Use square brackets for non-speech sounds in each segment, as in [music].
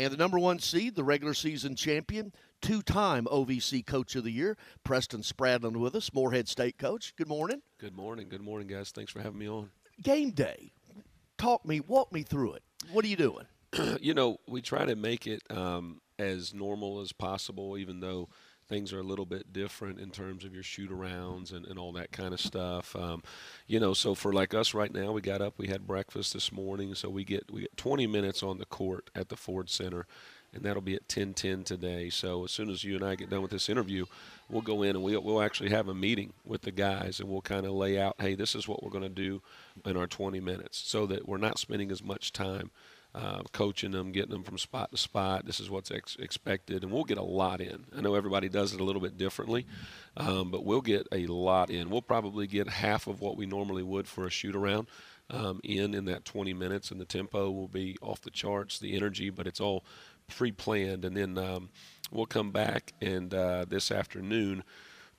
And the number one seed, the regular season champion, two time OVC Coach of the Year, Preston Spradlin with us, Morehead State coach. Good morning. Good morning. Good morning, guys. Thanks for having me on. Game day. Talk me, walk me through it. What are you doing? [clears throat] you know, we try to make it um, as normal as possible, even though things are a little bit different in terms of your shoot arounds and, and all that kind of stuff. Um, you know, so for like us right now, we got up, we had breakfast this morning, so we get we get 20 minutes on the court at the Ford Center, and that'll be at 10:10 today. So as soon as you and I get done with this interview, we'll go in and we'll, we'll actually have a meeting with the guys, and we'll kind of lay out, hey, this is what we're going to do in our 20 minutes, so that we're not spending as much time uh, coaching them, getting them from spot to spot. This is what's ex- expected, and we'll get a lot in. I know everybody does it a little bit differently, um, but we'll get a lot in. We'll probably get half of what we normally would for a shoot around um, in in that 20 minutes, and the tempo will be off the charts, the energy, but it's all pre-planned, and then um, we'll come back and uh, this afternoon.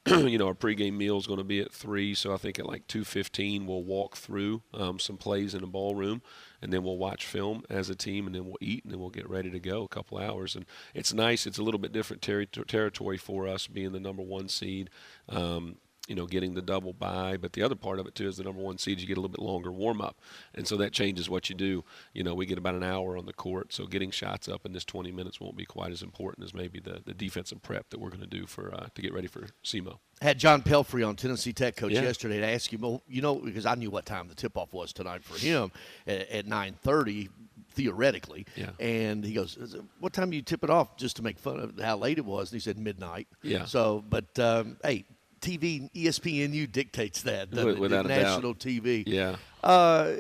[clears throat] you know, our pregame meal is going to be at three, so I think at like two fifteen we'll walk through um, some plays in the ballroom, and then we'll watch film as a team, and then we'll eat, and then we'll get ready to go a couple hours. And it's nice. It's a little bit different ter- territory for us, being the number one seed. Um, you know, getting the double bye. But the other part of it too is the number one seed, you get a little bit longer warm up, and so that changes what you do. You know, we get about an hour on the court, so getting shots up in this 20 minutes won't be quite as important as maybe the, the defensive prep that we're going to do for uh, to get ready for SEMO. Had John Pelfrey on Tennessee Tech coach yeah. yesterday to ask him, well, you know, because I knew what time the tip off was tonight for him at, at 9:30 theoretically. Yeah. And he goes, "What time do you tip it off?" Just to make fun of how late it was. And he said midnight. Yeah. So, but um, hey, TV, ESPNU dictates that, Without it? National TV. Yeah. Uh,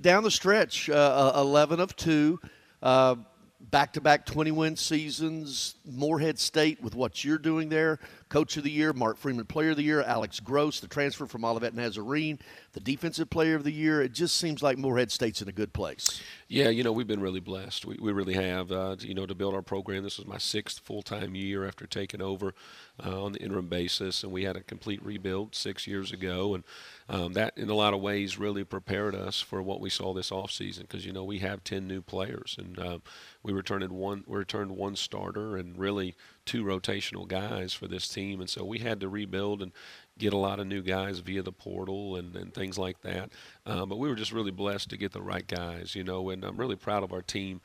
down the stretch, uh, 11 of 2, uh, back-to-back 20-win seasons, Morehead State with what you're doing there, Coach of the Year, Mark Freeman Player of the Year, Alex Gross, the transfer from Olivet Nazarene, the Defensive Player of the Year. It just seems like Morehead State's in a good place. Yeah, you know, we've been really blessed. We, we really have. Uh, you know, to build our program, this was my sixth full time year after taking over uh, on the interim basis, and we had a complete rebuild six years ago. And um, that, in a lot of ways, really prepared us for what we saw this offseason because, you know, we have 10 new players, and uh, we returned one, we returned one starter and really two rotational guys for this team, and so we had to rebuild and get a lot of new guys via the portal and, and things like that. Uh, but we were just really blessed to get the right guys, you know, and I'm really proud of our team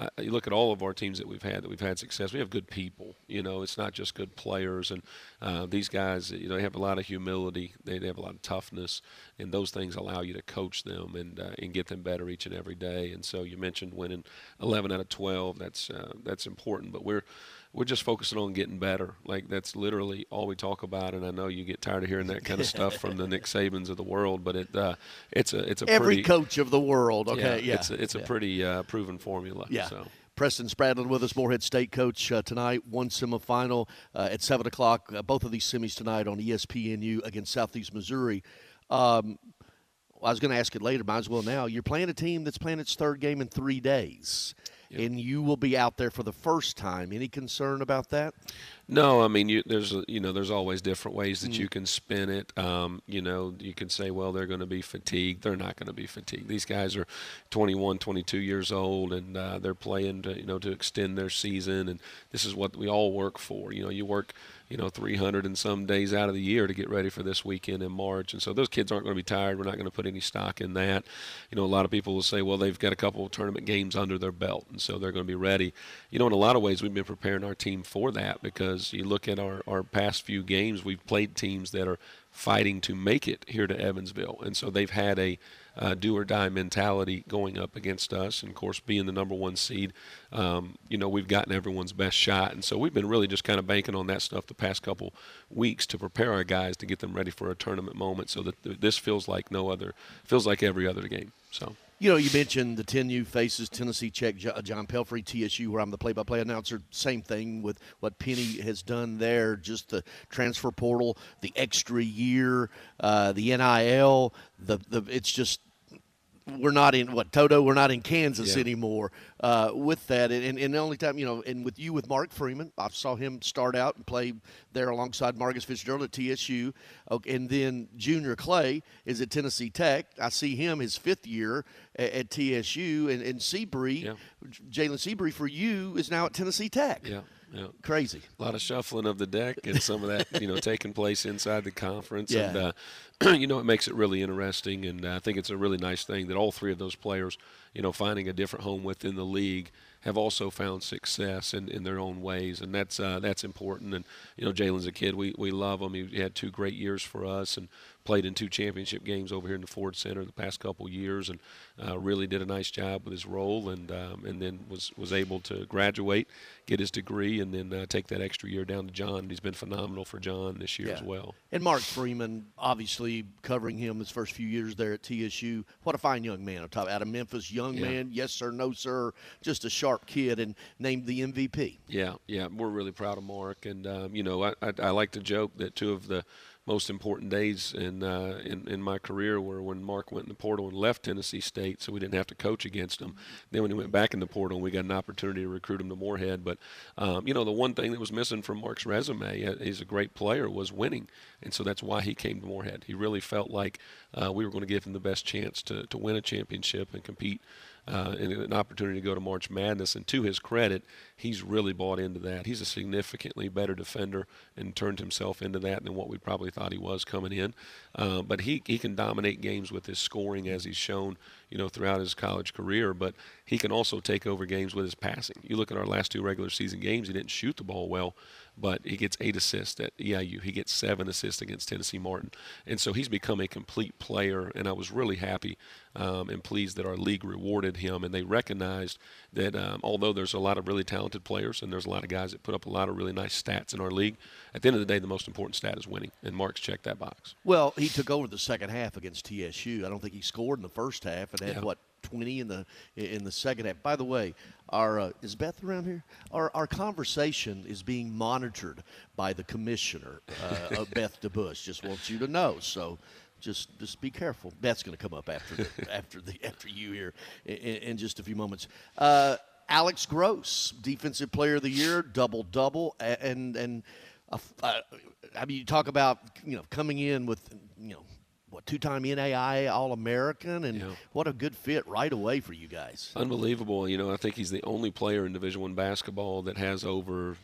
uh, you look at all of our teams that we've had that we've had success. We have good people. You know, it's not just good players. And uh, these guys, you know, they have a lot of humility. They, they have a lot of toughness, and those things allow you to coach them and uh, and get them better each and every day. And so you mentioned winning 11 out of 12. That's uh, that's important. But we're we're just focusing on getting better. Like that's literally all we talk about. And I know you get tired of hearing that kind of [laughs] stuff from the Nick Sabans of the world, but it uh, it's a it's a every pretty, coach of the world. Okay, yeah, yeah. it's a, it's yeah. a pretty uh, proven formula. Yeah. So. Preston Spradlin with us, Morehead State coach uh, tonight. One semifinal uh, at seven o'clock. Uh, both of these semis tonight on ESPNU against Southeast Missouri. Um, I was going to ask it later. Might as well now. You're playing a team that's playing its third game in three days yep. and you will be out there for the first time. Any concern about that? No, I mean, you, there's you know there's always different ways that mm. you can spin it. Um, you know, you can say, well, they're going to be fatigued. They're not going to be fatigued. These guys are 21, 22 years old, and uh, they're playing to you know to extend their season, and this is what we all work for. You know, you work you know 300 and some days out of the year to get ready for this weekend in March, and so those kids aren't going to be tired. We're not going to put any stock in that. You know, a lot of people will say, well, they've got a couple of tournament games under their belt, and so they're going to be ready. You know, in a lot of ways, we've been preparing our team for that because you look at our, our past few games, we've played teams that are fighting to make it here to Evansville. And so they've had a uh, do or die mentality going up against us. And of course, being the number one seed, um, you know, we've gotten everyone's best shot. And so we've been really just kind of banking on that stuff the past couple weeks to prepare our guys to get them ready for a tournament moment so that th- this feels like no other, feels like every other game. So. You know, you mentioned the 10 new faces, Tennessee Tech, John Pelfrey, TSU, where I'm the play by play announcer. Same thing with what Penny has done there, just the transfer portal, the extra year, uh, the NIL. The, the It's just, we're not in, what, Toto, we're not in Kansas yeah. anymore. uh, with that. And, and the only time, you know, and with you with Mark Freeman, I saw him start out and play there alongside Marcus Fitzgerald at TSU. Okay, and then Junior Clay is at Tennessee Tech. I see him his fifth year at, at TSU. And, and Seabree, Yeah. Jalen Seabree for you is now at Tennessee Tech. Yeah. Yeah. Crazy. A lot of shuffling of the deck and some of that, you know, taking place inside the conference. Yeah. And, uh, [clears throat] you know, it makes it really interesting. And uh, I think it's a really nice thing that all three of those players, you know, finding a different home within the league have also found success in, in their own ways. And that's uh, that's important. And, you know, Jalen's a kid. We, we love him. He had two great years for us and played in two championship games over here in the Ford Center the past couple years and uh, really did a nice job with his role and um, and then was, was able to graduate, get his degree, and then uh, take that extra year down to John. He's been phenomenal for John this year as well. And Mark Freeman, obviously covering him his first few years there at TSU. What a fine young man. Top out of Memphis, young Yeah. man, yes sir, no sir, just a sharp kid, and named the MVP. Yeah, yeah, we're really proud of Mark, and um, you know, I, I, I like to joke that two of the most important days in, uh, in in my career were when Mark went in the portal and left Tennessee State, so we didn't have to coach against him. Then when he went back in the portal, we got an opportunity to recruit him to Morehead. But um, you know, the one thing that was missing from Mark's resume, uh, he's a great player, was winning, and so that's why he came to Morehead. He really felt like uh, we were going to give him the best chance to to win a championship and compete uh, and an opportunity to go to March Madness. And to his credit, he's really bought into that. He's a significantly better defender and turned himself into that than what we probably thought he was coming in. Uh, but he, he can dominate games with his scoring as he's shown, you know, throughout his college career. But he can also take over games with his passing. You look at our last two regular season games, he didn't shoot the ball well, but he gets eight assists at EIU. He gets seven assists against Tennessee Martin. And so he's become a complete player. And I was really happy um, and pleased that our league rewarded him. And they recognized that um, although there's a lot of really talented players and there's a lot of guys that put up a lot of really nice stats in our league, at the end of the day, the most important stat is winning. And Mark's checked that box. Well, he took over the second half against TSU. I don't think he scored in the first half, and had Yeah. what 20 in the in the second half. By the way, our uh, is Beth around here? Our our conversation is being monitored by the commissioner, uh, Beth DeBauche. Just wants you to know. So. Just, just be careful. Beth's going to come up after the, [laughs] after the after you here in, in just a few moments. Uh, Alex Gross, defensive player of the year, double double, and and uh, I mean, you talk about you know coming in with you know what two-time NAIA All-American, and Yeah. what a good fit right away for you guys. Unbelievable. You know, I think he's the only player in Division One basketball that has over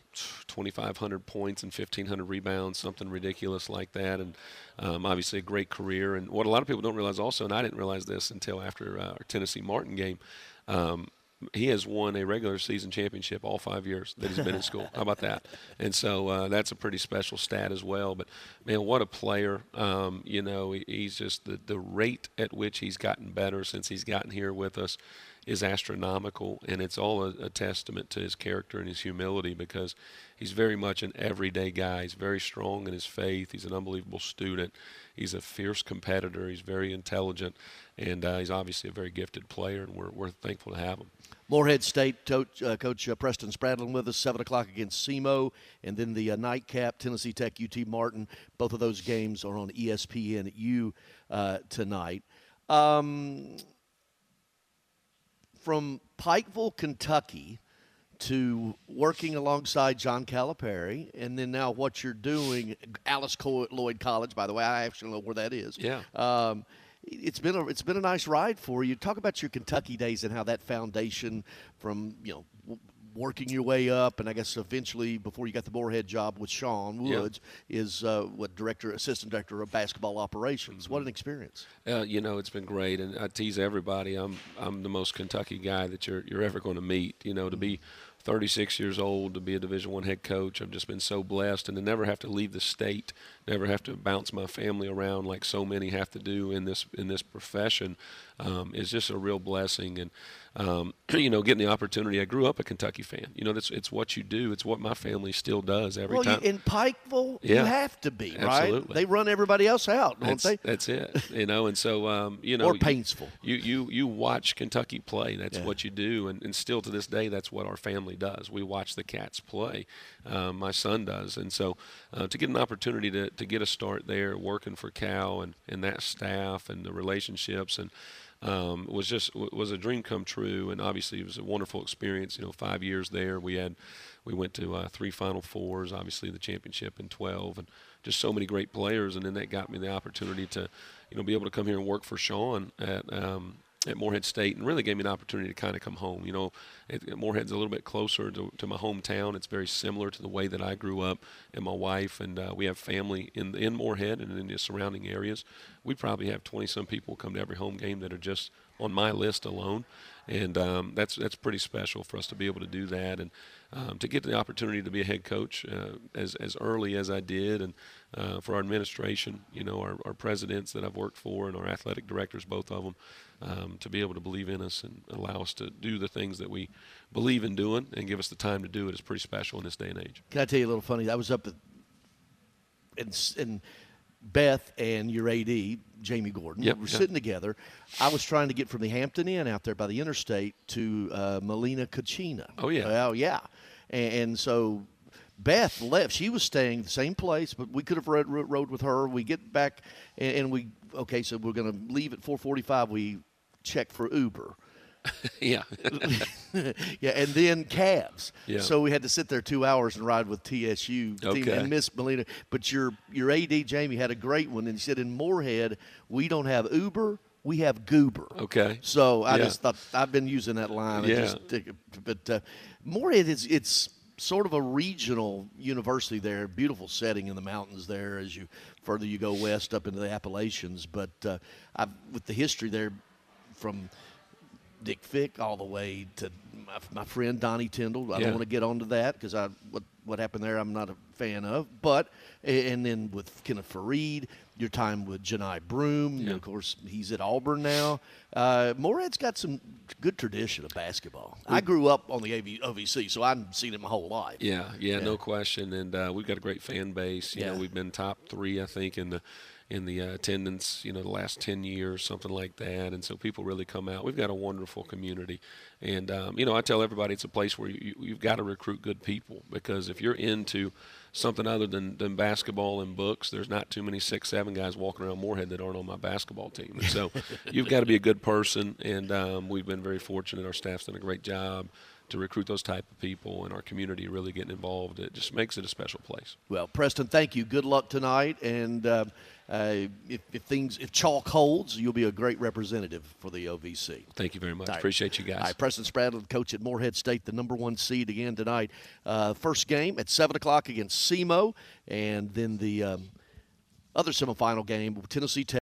2,500 points and 1,500 rebounds, something ridiculous like that. And um, obviously a great career. And what a lot of people don't realize also, and I didn't realize this until after uh, our Tennessee Martin game, um, he has won a regular season championship all five years that he's been in school. How about that? And so uh, that's a pretty special stat as well. But man, what a player! Um, you know, he, he's just the the rate at which he's gotten better since he's gotten here with us is astronomical, and it's all a, a testament to his character and his humility because he's very much an everyday guy. He's very strong in his faith. He's an unbelievable student. He's a fierce competitor. He's very intelligent, and uh, he's obviously a very gifted player, and we're we're thankful to have him. Morehead State coach, uh, coach uh, Preston Spradlin with us, 7 o'clock against SEMO, and then the uh, nightcap, Tennessee Tech, UT Martin. Both of those games are on ESPNU uh, tonight. Um, from Pikeville, Kentucky, to working alongside John Calipari, and then now what you're doing, Alice Co- Lloyd College, by the way, I actually know where that is. Yeah. Um, it's been a it's been a nice ride for you. Talk about your Kentucky days and how that foundation from you know working your way up, and I guess eventually before you got the Morehead job with Sean Yeah. Woods is uh, what director assistant director of basketball operations. What an experience! Uh, you know, it's been great, and I tease everybody. I'm I'm the most Kentucky guy that you're you're ever going to meet. You know, to be 36 years old, to be a Division One head coach, I've just been so blessed, and to never have to leave the state, never have to bounce my family around like so many have to do in this in this profession, um, is just a real blessing. And um, [clears throat] you know, getting the opportunity. I grew up a Kentucky fan. You know, that's it's what you do. It's what my family still does every well, you, in Pikeville, you have to be right. They run everybody else out, don't that's, they? that's it. You know, and so um, you know, or you- you you you watch Kentucky play. That's Yeah. what you do, and, and still to this day, that's what our family does. We watch the Cats play. Um, my son does, and so uh, to get an opportunity to, to get a start there, working for Cal and, and that staff and the relationships and um, was just was a dream come true, and obviously it was a wonderful experience. You know, five years there, we had we went to uh, three Final Fours, obviously the championship in 12, and just so many great players. And then that got me the opportunity to, you know, be able to come here and work for Sean at um, at Morehead State, and really gave me an opportunity to kind of come home. You know, it, Morehead's a little bit closer to, to, my hometown. It's very similar to the way that I grew up, and my wife and uh, we have family in in Morehead and in the surrounding areas. We probably have 20 some people come to every home game that are just on my list alone, and um, that's that's pretty special for us to be able to do that and um, to get the opportunity to be a head coach uh, as as early as I did, and uh, for our administration, you know, our, our presidents that I've worked for and our athletic directors, both of them, um, to be able to believe in us and allow us to do the things that we believe in doing and give us the time to do it is pretty special in this day and age. Can I tell you a little funny? I was up at, in, in Beth and your AD, Jamie Gordon, yep, we were yep. sitting together. I was trying to get from the Hampton Inn out there by the interstate to uh, Molina Cucina. Oh, yeah. Well, yeah. And, and, so Beth left. She was staying the same place, but we could have rode, rode with her. We get back, and, and we, okay, so we're going to leave at 445. We check for Uber. [laughs] yeah. [laughs] [laughs] yeah, and then cabs. Yeah. So we had to sit there two hours and ride with TSU okay. team and Miss Molina. But your your AD Jamie had a great one, and he said in Morehead we don't have Uber, we have Goober. Okay. So I yeah. just thought I've been using that line. Yeah. Just, but uh, Morehead is it's sort of a regional university there. Beautiful setting in the mountains there as you further you go west up into the Appalachians. But uh, I've, with the history there from Dick Fick all the way to my, my friend Donnie Tyndall. I yeah. don't want to get onto that because I what what happened there I'm not a fan of. But and then with Kenneth Faried, your time with Johni Broome. yeah. of course he's at Auburn now. Uh, Morehead's got some good tradition of basketball. I grew up on the AV, OVC, so I've seen it my whole life. Yeah, yeah, yeah. no question. And uh, we've got a great fan base. You yeah. know, we've been top three, I think, in the in the uh, attendance, you know, the last 10 years, something like that. And so people really come out. We've got a wonderful community. And, um, you know, I tell everybody it's a place where you, you've got to recruit good people because if you're into something other than, than basketball and books, there's not too many six, seven guys walking around Morehead that aren't on my basketball team. And so [laughs] you've got to be a good person. And um, we've been very fortunate. Our staff's done a great job to recruit those type of people and our community really getting involved. It just makes it a special place. Well, Preston, thank you. Good luck tonight. And uh, uh, if, if, things, if chalk holds, you'll be a great representative for the OVC. Thank you very much. Right. Appreciate you guys. All right, Preston Spradlin, coach at Morehead State, the number one seed again tonight. Uh, first game at 7 o'clock against SEMO, and then the um, other semifinal game, with Tennessee Tech.